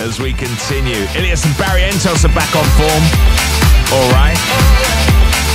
as we continue. Illyus and Barry Barrientos are back on form. All right.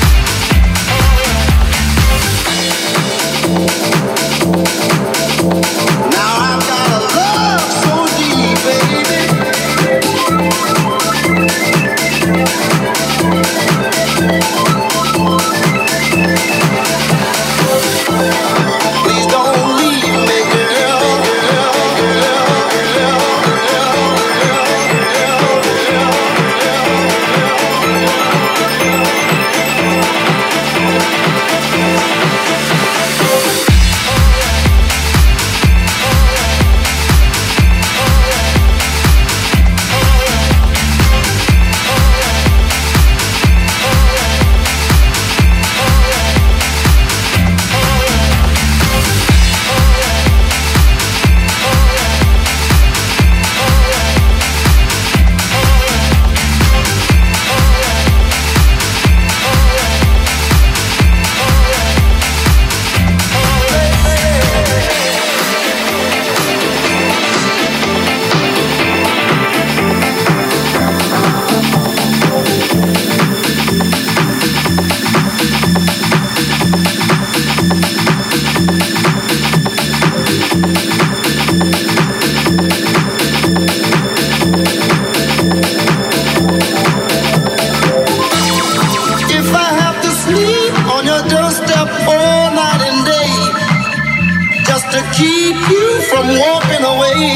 To keep you from walking away,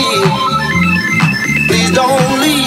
please don't leave